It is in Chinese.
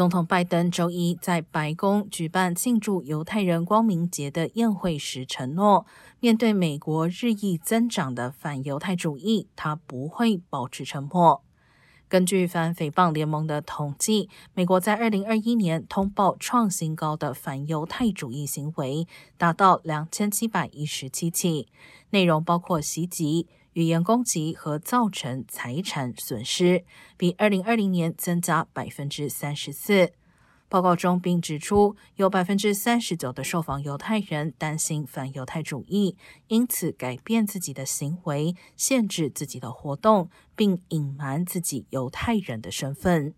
总统拜登周一在白宫举办庆祝犹太人光明节的宴会时承诺，面对美国日益增长的反犹太主义，他不会保持沉默。根据反诽谤联盟的统计，美国在二零二一年通报创新高的反犹太主义行为达到两千七百一十七起，内容包括袭击、语言攻击和造成财产损失，比二零二零年增加百分之三十四。报告中并指出，有百分之三十九的受访犹太人担心反犹太主义，因此改变自己的行为，限制自己的活动，并隐瞒自己犹太人的身份。